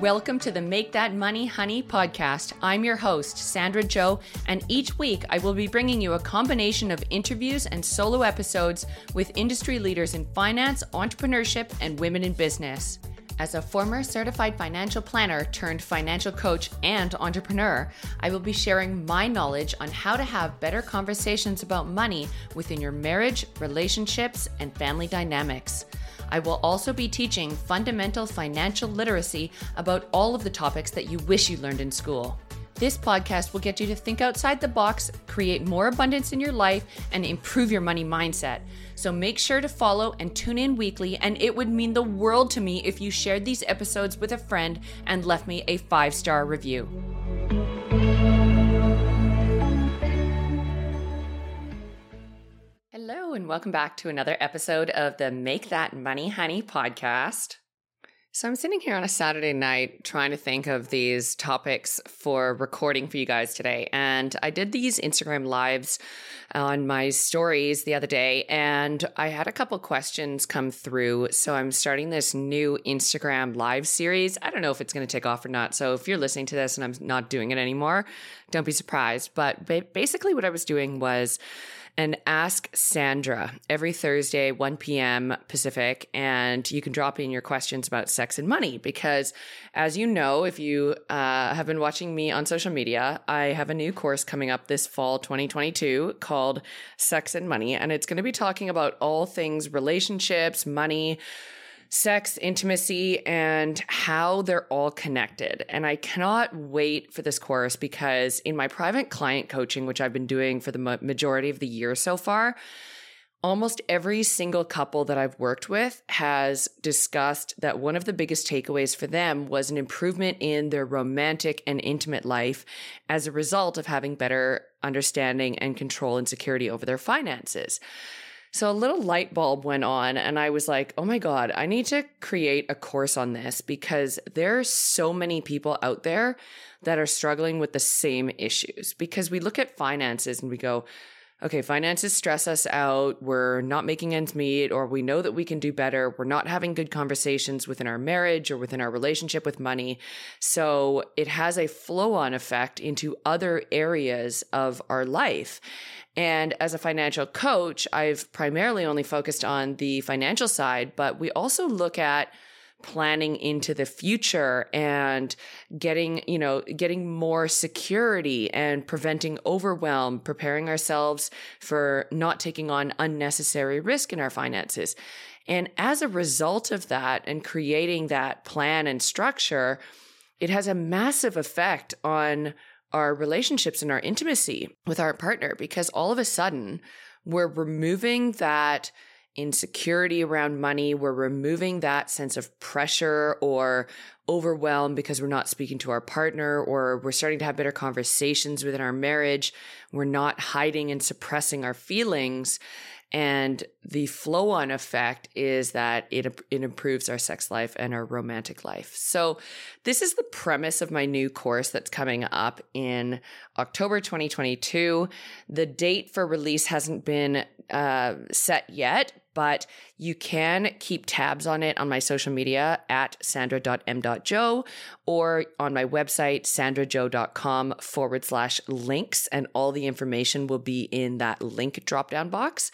Welcome to the Make That Money Honey podcast. I'm your host, Sandra Joe, and each week I will be bringing you a combination of interviews and solo episodes with industry leaders in finance, entrepreneurship, and women in business. As a former certified financial planner turned financial coach and entrepreneur, I will be sharing my knowledge on how to have better conversations about money within your marriage, relationships, and family dynamics. I will also be teaching fundamental financial literacy about all of the topics that you wish you learned in school. This podcast will get you to think outside the box, create more abundance in your life, and improve your money mindset. So make sure to follow and tune in weekly, and it would mean the world to me if you shared these episodes with a friend and left me a five star review. And welcome back to another episode of the Make That Money Honey podcast. So, I'm sitting here on a Saturday night trying to think of these topics for recording for you guys today. And I did these Instagram lives on my stories the other day, and I had a couple questions come through. So, I'm starting this new Instagram live series. I don't know if it's going to take off or not. So, if you're listening to this and I'm not doing it anymore, don't be surprised. But basically, what I was doing was, and Ask Sandra every Thursday, 1 p.m. Pacific. And you can drop in your questions about sex and money because, as you know, if you uh, have been watching me on social media, I have a new course coming up this fall 2022 called Sex and Money. And it's going to be talking about all things relationships, money sex, intimacy, and how they're all connected. And I cannot wait for this course because in my private client coaching, which I've been doing for the majority of the year so far, almost every single couple that I've worked with has discussed that one of the biggest takeaways for them was an improvement in their romantic and intimate life as a result of having better understanding and control and security over their finances. So a little light bulb went on, and I was like, oh my God, I need to create a course on this because there are so many people out there that are struggling with the same issues. Because we look at finances and we go, okay, finances stress us out. We're not making ends meet, or we know that we can do better. We're not having good conversations within our marriage or within our relationship with money. So it has a flow on effect into other areas of our life. And as a financial coach, I've primarily only focused on the financial side, but we also look at planning into the future and getting, you know, getting more security and preventing overwhelm, preparing ourselves for not taking on unnecessary risk in our finances. And as a result of that and creating that plan and structure, it has a massive effect on our relationships and our intimacy with our partner because all of a sudden we're removing that insecurity around money. We're removing that sense of pressure or overwhelm because we're not speaking to our partner or we're starting to have better conversations within our marriage. We're not hiding and suppressing our feelings. And the flow on effect is that it, it improves our sex life and our romantic life. So, this is the premise of my new course that's coming up in October 2022. The date for release hasn't been uh, set yet, but you can keep tabs on it on my social media at sandra.m.joe or on my website, sandrajoe.com forward slash links, and all the information will be in that link drop down box.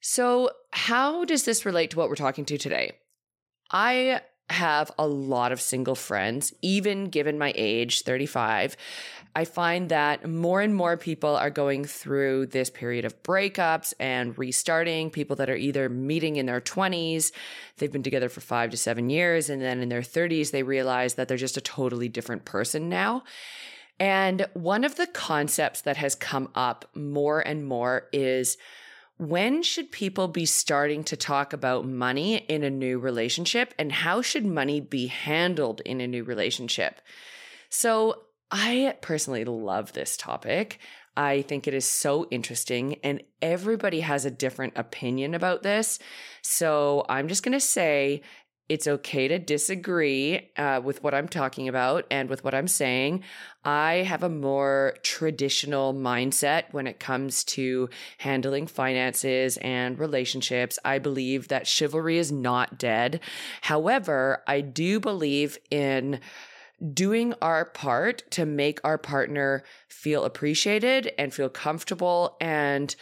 So, how does this relate to what we're talking to today? I have a lot of single friends, even given my age, 35. I find that more and more people are going through this period of breakups and restarting. People that are either meeting in their 20s, they've been together for five to seven years, and then in their 30s, they realize that they're just a totally different person now. And one of the concepts that has come up more and more is when should people be starting to talk about money in a new relationship and how should money be handled in a new relationship? So, I personally love this topic. I think it is so interesting, and everybody has a different opinion about this. So, I'm just going to say It's okay to disagree uh, with what I'm talking about and with what I'm saying. I have a more traditional mindset when it comes to handling finances and relationships. I believe that chivalry is not dead. However, I do believe in doing our part to make our partner feel appreciated and feel comfortable and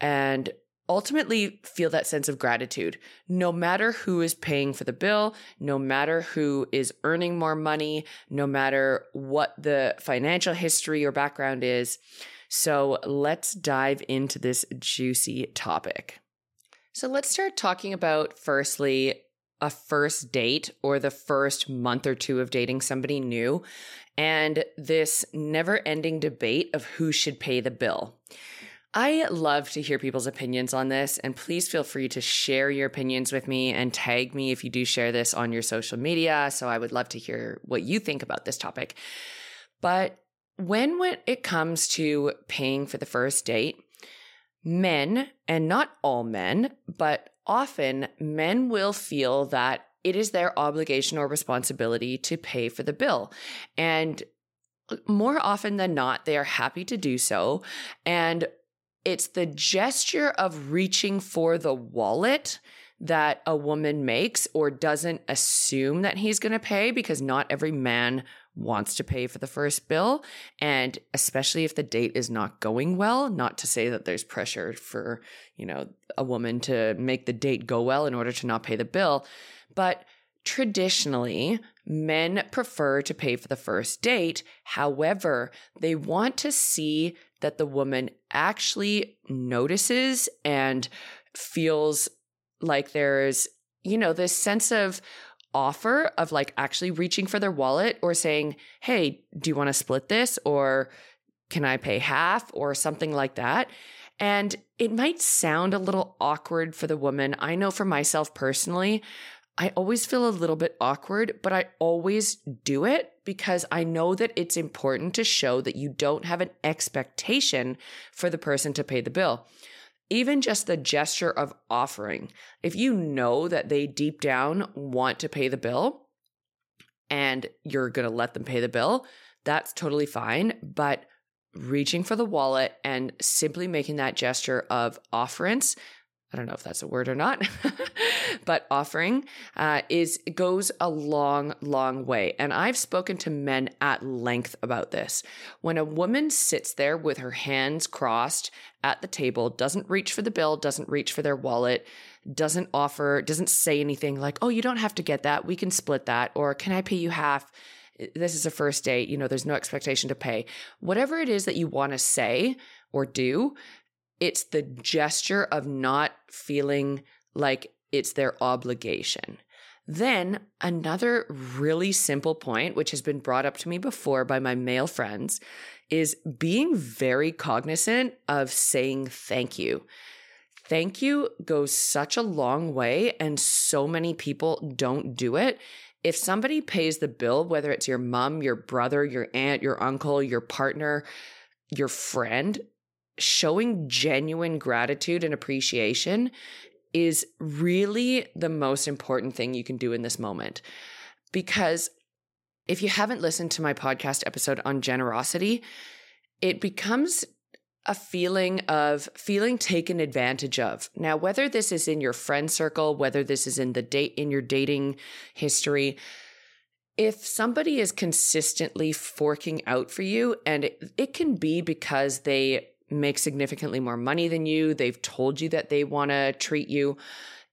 and ultimately feel that sense of gratitude. No matter who is paying for the bill, no matter who is earning more money, no matter what the financial history or background is. So let's dive into this juicy topic. So let's start talking about firstly a first date or the first month or two of dating somebody new and this never ending debate of who should pay the bill. I love to hear people's opinions on this, and please feel free to share your opinions with me and tag me if you do share this on your social media. So I would love to hear what you think about this topic. But when, it comes to paying for the first date, men, and not all men, but often men will feel that it is their obligation or responsibility to pay for the bill. And more often than not, they are happy to do so. And it's the gesture of reaching for the wallet that a woman makes or doesn't assume that he's going to pay because not every man wants to pay for the first bill. And especially if the date is not going well, not to say that there's pressure for, you know, a woman to make the date go well in order to not pay the bill. But traditionally, men prefer to pay for the first date. However, they want to see that the woman actually notices and feels like there's, you know, this sense of offer of like actually reaching for their wallet or saying, Hey, do you want to split this? Or can I pay half? Or something like that. And it might sound a little awkward for the woman. I know for myself personally, I always feel a little bit awkward, but I always do it because I know that it's important to show that you don't have an expectation for the person to pay the bill. Even just the gesture of offering, if you know that they deep down want to pay the bill and you're going to let them pay the bill, that's totally fine. But reaching for the wallet and simply making that gesture of offerance I don't know if that's a word or not, but offering uh, is goes a long, long way. And I've spoken to men at length about this. When a woman sits there with her hands crossed at the table, doesn't reach for the bill, doesn't reach for their wallet, doesn't offer, doesn't say anything like, "Oh, you don't have to get that. We can split that," or "Can I pay you half?" This is a first date. You know, there's no expectation to pay. Whatever it is that you want to say or do, it's the gesture of not feeling like it's their obligation. Then, another really simple point, which has been brought up to me before by my male friends, is being very cognizant of saying thank you. Thank you goes such a long way, and so many people don't do it. If somebody pays the bill, whether it's your mom, your brother, your aunt, your uncle, your partner, your friend, showing genuine gratitude and appreciation is really the most important thing you can do in this moment. Because if you haven't listened to my podcast episode on generosity, it becomes a feeling of feeling taken advantage of. Now, whether this is in your friend circle, whether this is in the date in your dating history, if somebody is consistently forking out for you, and it, it can be because they make significantly more money than you, they've told you that they want to treat you,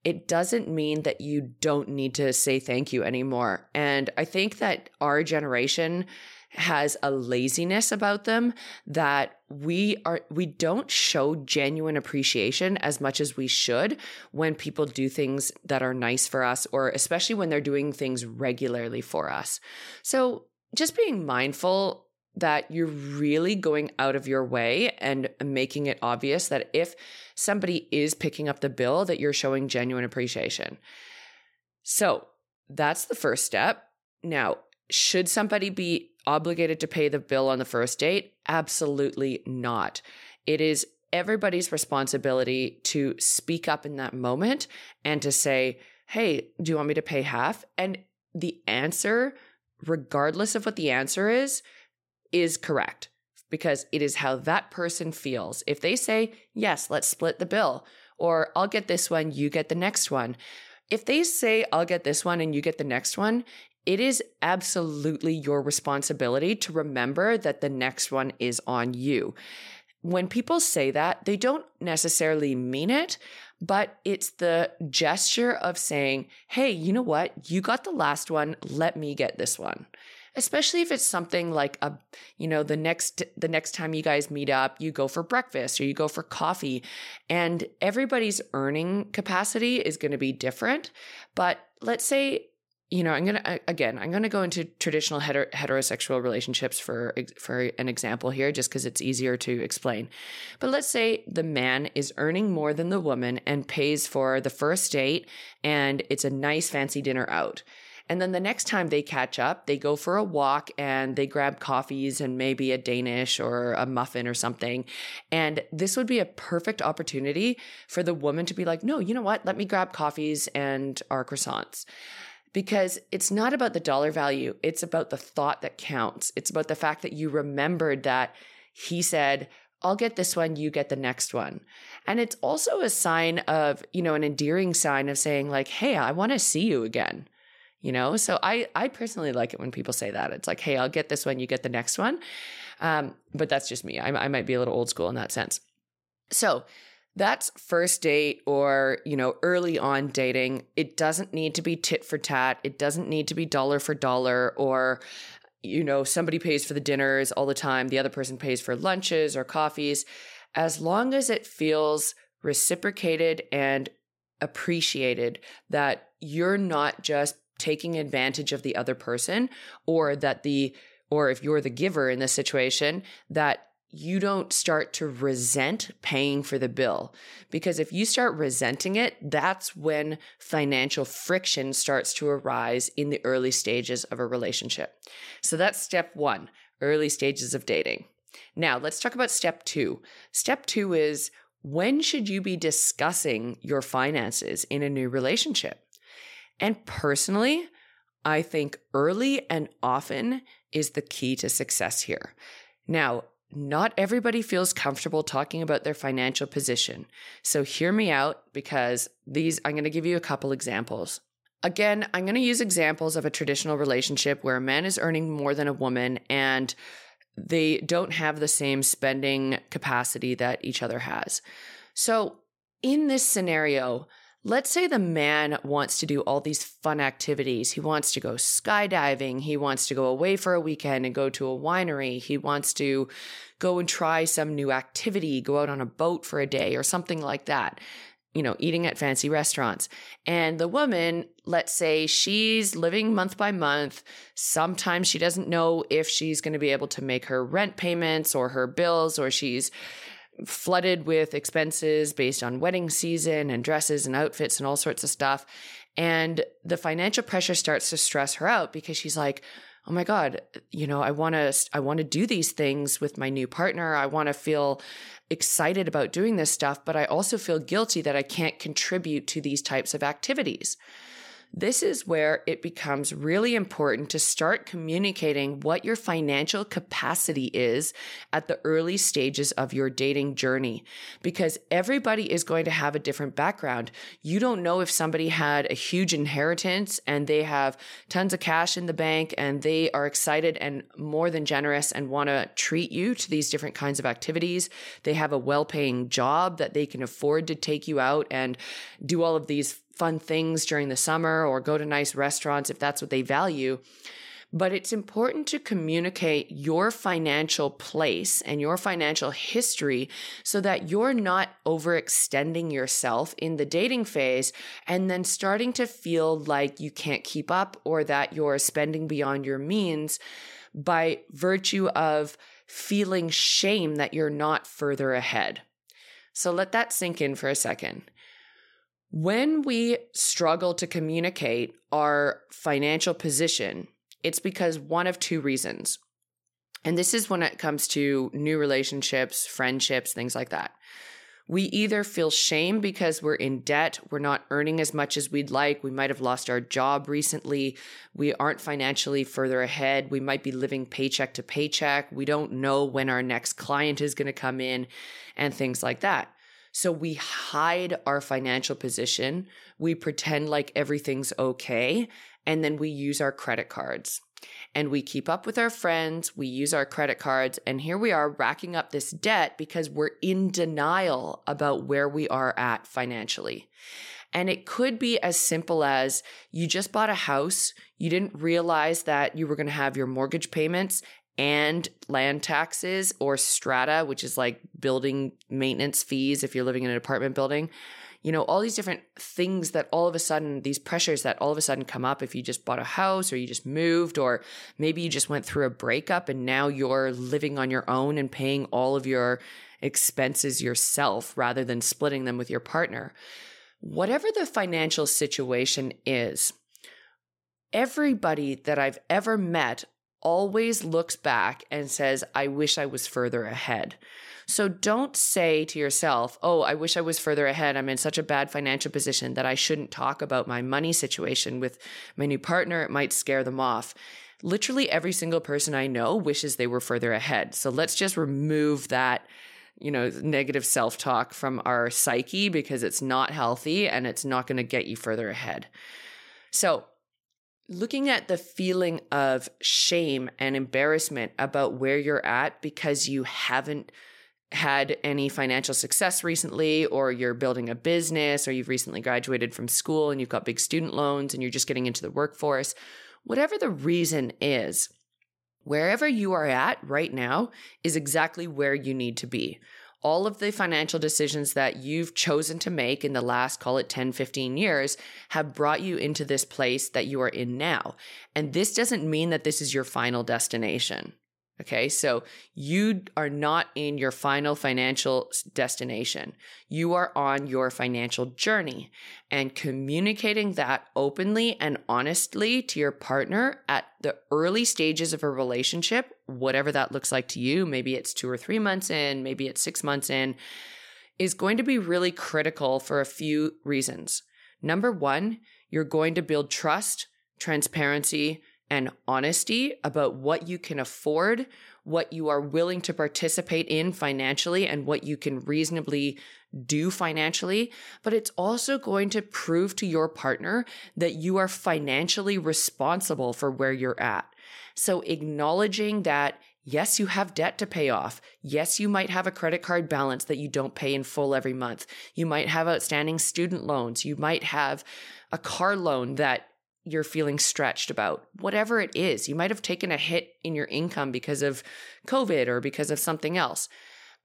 it doesn't mean that you don't need to say thank you anymore. And I think that our generation has a laziness about them that we are we don't show genuine appreciation as much as we should when people do things that are nice for us or especially when they're doing things regularly for us. So just being mindful that you're really going out of your way and making it obvious that if somebody is picking up the bill that you're showing genuine appreciation. So, that's the first step. Now, should somebody be obligated to pay the bill on the first date? Absolutely not. It is everybody's responsibility to speak up in that moment and to say, hey, do you want me to pay half? And the answer, regardless of what the answer is, is correct because it is how that person feels. If they say, yes, let's split the bill, or I'll get this one, you get the next one. If they say, I'll get this one and you get the next one, it is absolutely your responsibility to remember that the next one is on you. When people say that, they don't necessarily mean it, but it's the gesture of saying, hey, you know what? You got the last one. Let me get this one especially if it's something like a you know the next the next time you guys meet up you go for breakfast or you go for coffee and everybody's earning capacity is going to be different. But let's say you know i'm going to again i'm going to go into traditional heter- heterosexual relationships for for an example here just cuz it's easier to explain. But let's say the man is earning more than the woman and pays for the first date and it's a nice fancy dinner out and then the next time they catch up, they go for a walk and they grab coffees and maybe a Danish or a muffin or something. And this would be a perfect opportunity for the woman to be like, no, you know what? Let me grab coffees and our croissants because it's not about the dollar value. It's about the thought that counts. It's about the fact that you remembered that he said, I'll get this one, you get the next one. And it's also a sign of, you know, an endearing sign of saying, like, hey, I want to see you again you know? So i i personally like it when people say that. It's like hey i'll get this one you get the next one. Um, but that's just me. I, I might be a little old school in that sense. So that's first date or you know early on dating. It doesn't need to be tit for tat. It doesn't need to be dollar for dollar or you know somebody pays for the dinners all the time. The other person pays for lunches or coffees. As long as it feels reciprocated and appreciated that you're not just taking advantage of the other person or that the or if you're the giver in this situation that you don't start to resent paying for the bill. Because if you start resenting it, that's when financial friction starts to arise in the early stages of a relationship. So that's step one early stages of dating. Now, let's talk about step two. Step two is when should you be discussing your finances in a new relationship? And personally, I think early and often is the key to success here. Now, not everybody feels comfortable talking about their financial position. So hear me out because these, I'm going to give you a couple examples. Again, I'm going to use examples of a traditional relationship where a man is earning more than a woman and they don't have the same spending capacity that each other has. So in this scenario, Let's say the man wants to do all these fun activities. He wants to go skydiving. He wants to go away for a weekend and go to a winery. He wants to go and try some new activity, go out on a boat for a day or something like that. You know, eating at fancy restaurants. And the woman, let's say she's living month by month. Sometimes she doesn't know if she's going to be able to make her rent payments or her bills, or she's flooded with expenses based on wedding season and dresses and outfits and all sorts of stuff. And the financial pressure starts to stress her out because she's like, oh my god you know i want to i want to do these things with my new partner i want to feel excited about doing this stuff but i also feel guilty that i can't contribute to these types of activities this is where it becomes really important to start communicating what your financial capacity is at the early stages of your dating journey because everybody is going to have a different background. You don't know if somebody had a huge inheritance and they have tons of cash in the bank and they are excited and more than generous and want to treat you to these different kinds of activities. They have a well paying job that they can afford to take you out and do all of these fun things during the summer or go to nice restaurants if that's what they value. But it's important to communicate your financial place and your financial history so that you're not overextending yourself in the dating phase and then starting to feel like you can't keep up or that you're spending beyond your means by virtue of feeling shame that you're not further ahead. So let that sink in for a second. When we struggle to communicate our financial position, it's because one of two reasons. And this is when it comes to new relationships, friendships, things like that. We either feel shame because we're in debt, we're not earning as much as we'd like, we might have lost our job recently, we aren't financially further ahead, we might be living paycheck to paycheck, we don't know when our next client is going to come in, and things like that. So we hide our financial position, we pretend like everything's okay, and then we use our credit cards and we keep up with our friends, we use our credit cards, and here we are racking up this debt because we're in denial about where we are at financially. And it could be as simple as you just bought a house, you didn't realize that you were going to have your mortgage payments and land taxes or strata, which is like building maintenance fees if you're living in an apartment building you know, all these different things that all of a sudden, these pressures that all of a sudden come up if you just bought a house or you just moved, or maybe you just went through a breakup and now you're living on your own and paying all of your expenses yourself rather than splitting them with your partner. Whatever the financial situation is, everybody that I've ever met always looks back and says, I wish I was further ahead. So don't say to yourself, oh, I wish I was further ahead. I'm in such a bad financial position that I shouldn't talk about my money situation with my new partner. It might scare them off. Literally every single person I know wishes they were further ahead. So let's just remove that you know, negative self talk from our psyche because it's not healthy and it's not going to get you further ahead. So, looking at the feeling of shame and embarrassment about where you're at because you haven't had any financial success recently, or you're building a business, or you've recently graduated from school and you've got big student loans and you're just getting into the workforce, whatever the reason is, wherever you are at right now is exactly where you need to be. All of the financial decisions that you've chosen to make in the last, call it 10, 15 years, have brought you into this place that you are in now. And this doesn't mean that this is your final destination. Okay, so you are not in your final financial destination. You are on your financial journey and communicating that openly and honestly to your partner at the early stages of a relationship, whatever that looks like to you. Maybe it's two or three months in, maybe it's six months in, is going to be really critical for a few reasons. Number one, you're going to build trust, transparency, and honesty about what you can afford, what you are willing to participate in financially, and what you can reasonably do financially. But it's also going to prove to your partner that you are financially responsible for where you're at. So acknowledging that Yes, you have debt to pay off. Yes, you might have a credit card balance that you don't pay in full every month. You might have outstanding student loans. You might have a car loan that you're feeling stretched about, whatever it is. You might have taken a hit in your income because of COVID or because of something else.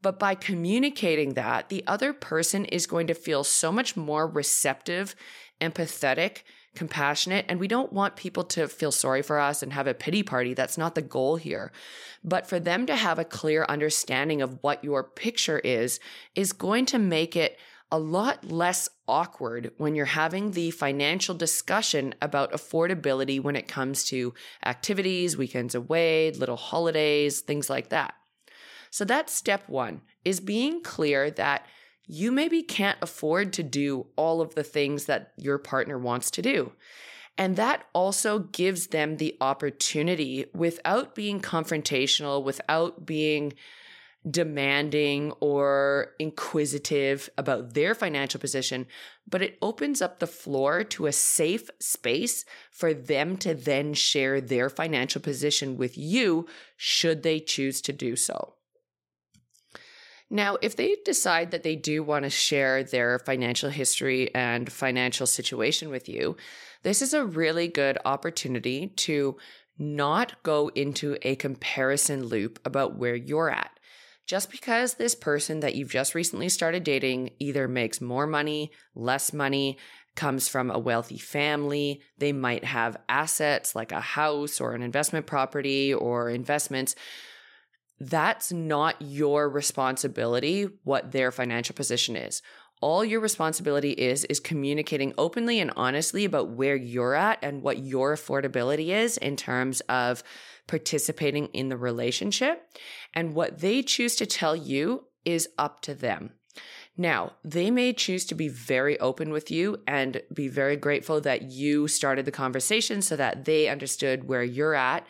But by communicating that, the other person is going to feel so much more receptive, empathetic, compassionate. And we don't want people to feel sorry for us and have a pity party. That's not the goal here. But for them to have a clear understanding of what your picture is, is going to make it a lot less awkward when you're having the financial discussion about affordability when it comes to activities, weekends away, little holidays, things like that. So that's step one is being clear that you maybe can't afford to do all of the things that your partner wants to do. And that also gives them the opportunity without being confrontational, without being demanding or inquisitive about their financial position, but it opens up the floor to a safe space for them to then share their financial position with you should they choose to do so. Now, if they decide that they do want to share their financial history and financial situation with you, this is a really good opportunity to not go into a comparison loop about where you're at just because this person that you've just recently started dating either makes more money, less money, comes from a wealthy family, they might have assets like a house or an investment property or investments. That's not your responsibility what their financial position is. All your responsibility is is communicating openly and honestly about where you're at and what your affordability is in terms of participating in the relationship. And what they choose to tell you is up to them. Now, they may choose to be very open with you and be very grateful that you started the conversation so that they understood where you're at.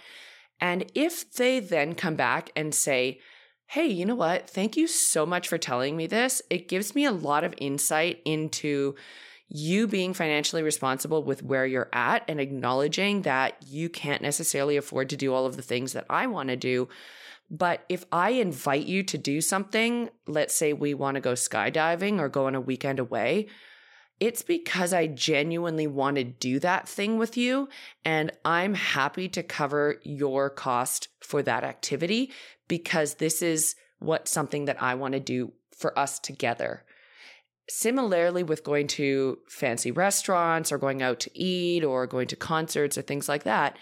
And if they then come back and say, Hey, you know what? Thank you so much for telling me this. It gives me a lot of insight into you being financially responsible with where you're at and acknowledging that you can't necessarily afford to do all of the things that I want to do. But if I invite you to do something, let's say we want to go skydiving or go on a weekend away, it's because I genuinely want to do that thing with you. And I'm happy to cover your cost for that activity because this is what something that I want to do for us together. Similarly, with going to fancy restaurants or going out to eat or going to concerts or things like that,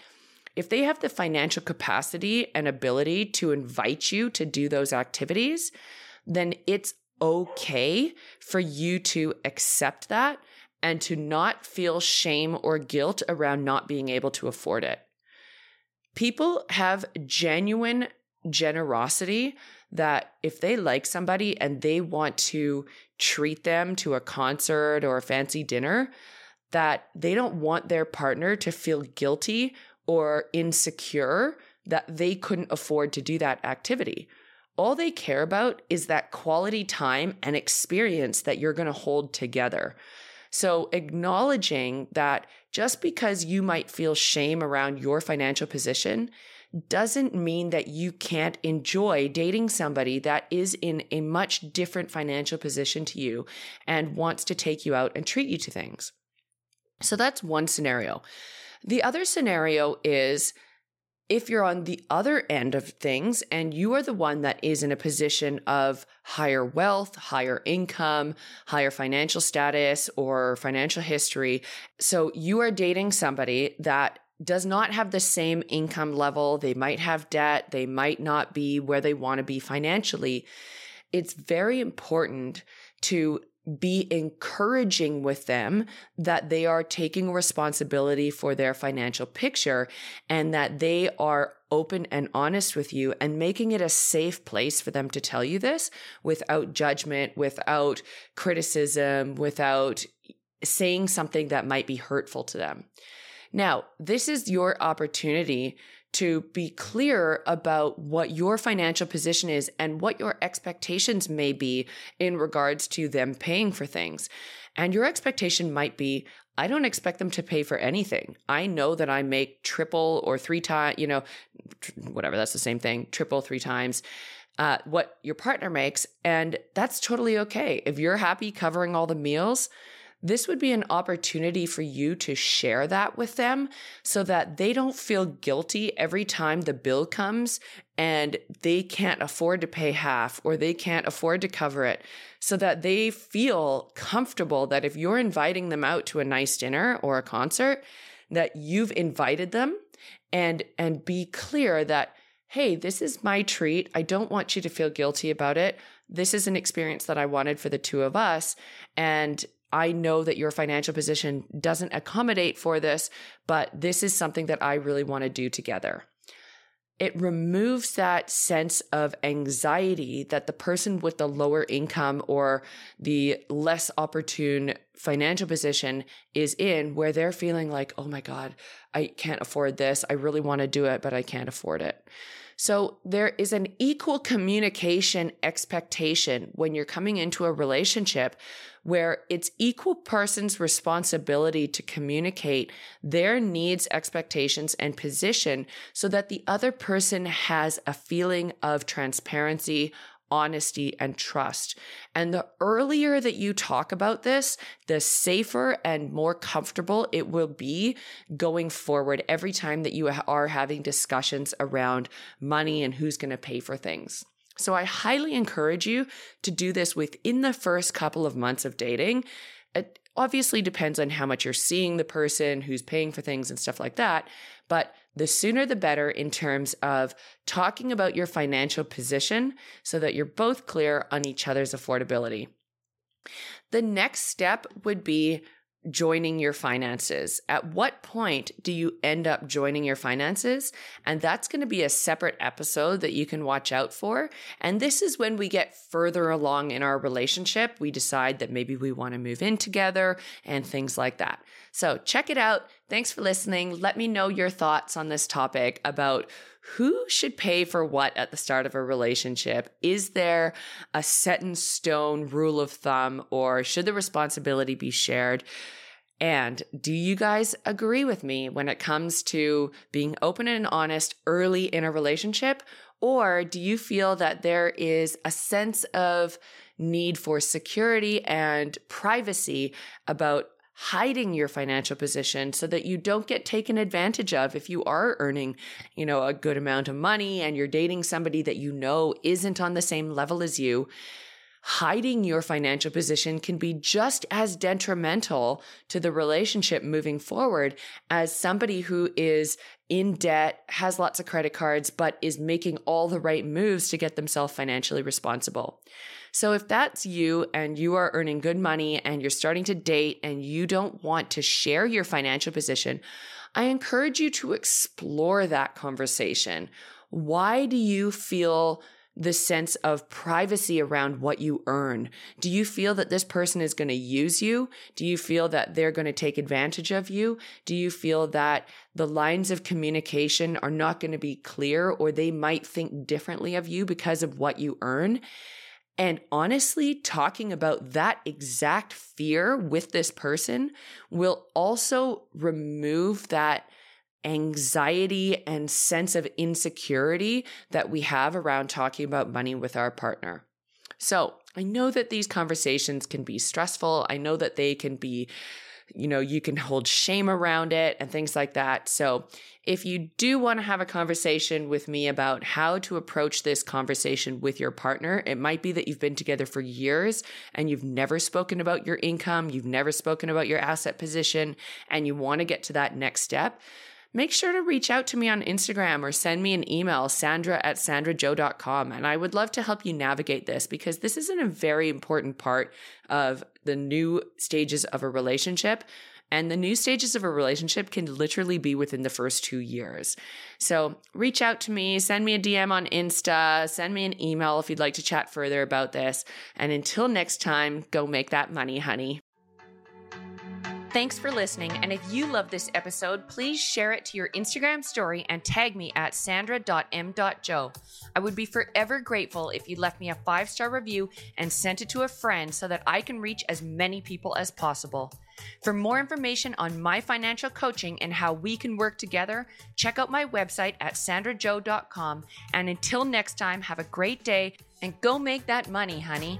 if they have the financial capacity and ability to invite you to do those activities, then it's okay for you to accept that and to not feel shame or guilt around not being able to afford it. People have genuine generosity that if they like somebody and they want to treat them to a concert or a fancy dinner, that they don't want their partner to feel guilty or insecure that they couldn't afford to do that activity. All they care about is that quality time and experience that you're going to hold together. So, acknowledging that just because you might feel shame around your financial position doesn't mean that you can't enjoy dating somebody that is in a much different financial position to you and wants to take you out and treat you to things. So that's one scenario. The other scenario is if you're on the other end of things and you are the one that is in a position of higher wealth, higher income, higher financial status, or financial history. So you are dating somebody that does not have the same income level. They might have debt. They might not be where they want to be financially. It's very important to be encouraging with them that they are taking responsibility for their financial picture and that they are open and honest with you and making it a safe place for them to tell you this without judgment, without criticism, without saying something that might be hurtful to them. Now, this is your opportunity to be clear about what your financial position is and what your expectations may be in regards to them paying for things. And your expectation might be, I don't expect them to pay for anything. I know that I make triple or three times, you know, whatever, that's the same thing, triple, three times. Uh, what your partner makes, and that's totally okay. If you're happy covering all the meals, this would be an opportunity for you to share that with them so that they don't feel guilty every time the bill comes and they can't afford to pay half or they can't afford to cover it. So that they feel comfortable that if you're inviting them out to a nice dinner or a concert that you've invited them and and be clear that hey this is my treat. I don't want you to feel guilty about it. This is an experience that i wanted for the two of us. And I know that your financial position doesn't accommodate for this, but this is something that I really want to do together. It removes that sense of anxiety that the person with the lower income or the less opportune financial position is in, where they're feeling like, oh my God, I can't afford this. I really want to do it, but I can't afford it. So there is an equal communication expectation when you're coming into a relationship where it's equal person's responsibility to communicate their needs, expectations, and position so that the other person has a feeling of transparency, honesty, and trust. And the earlier that you talk about this, the safer and more comfortable it will be going forward every time that you are having discussions around money and who's going to pay for things. So I highly encourage you to do this within the first couple of months of dating. It obviously depends on how much you're seeing the person, who's paying for things and stuff like that. But the sooner the better in terms of talking about your financial position so that you're both clear on each other's affordability. The next step would be joining your finances? At what point do you end up joining your finances? And that's going to be a separate episode that you can watch out for. And this is when we get further along in our relationship. We decide that maybe we want to move in together and things like that. So check it out. Thanks for listening. Let me know your thoughts on this topic about who should pay for what at the start of a relationship? Is there a set in stone rule of thumb or should the responsibility be shared? And do you guys agree with me when it comes to being open and honest early in a relationship? Or do you feel that there is a sense of need for security and privacy about hiding your financial position so that you don't get taken advantage of if you are earning, you know, a good amount of money and you're dating somebody that you know isn't on the same level as you. Hiding your financial position can be just as detrimental to the relationship moving forward as somebody who is in debt, has lots of credit cards, but is making all the right moves to get themselves financially responsible. So if that's you and you are earning good money and you're starting to date and you don't want to share your financial position, I encourage you to explore that conversation. Why do you feel the sense of privacy around what you earn? Do you feel that this person is going to use you? Do you feel that they're going to take advantage of you? Do you feel that the lines of communication are not going to be clear or they might think differently of you because of what you earn? And honestly, talking about that exact fear with this person will also remove that anxiety and sense of insecurity that we have around talking about money with our partner. So, I know that these conversations can be stressful. I know that they can be you know, you can hold shame around it and things like that. So, if you do want to have a conversation with me about how to approach this conversation with your partner, it might be that you've been together for years and you've never spoken about your income, you've never spoken about your asset position, and you want to get to that next step make sure to reach out to me on Instagram or send me an email, sandra at sandrajo.com. And I would love to help you navigate this because this isn't a very important part of the new stages of a relationship. And the new stages of a relationship can literally be within the first two years. So reach out to me, send me a DM on Insta, send me an email if you'd like to chat further about this. And until next time, go make that money, honey. Thanks for listening. And if you love this episode, please share it to your Instagram story and tag me at sandra.m.jo. I would be forever grateful if you left me a five star review and sent it to a friend so that I can reach as many people as possible. For more information on my financial coaching and how we can work together, check out my website at sandrajo.com. And until next time, have a great day and go make that money, honey.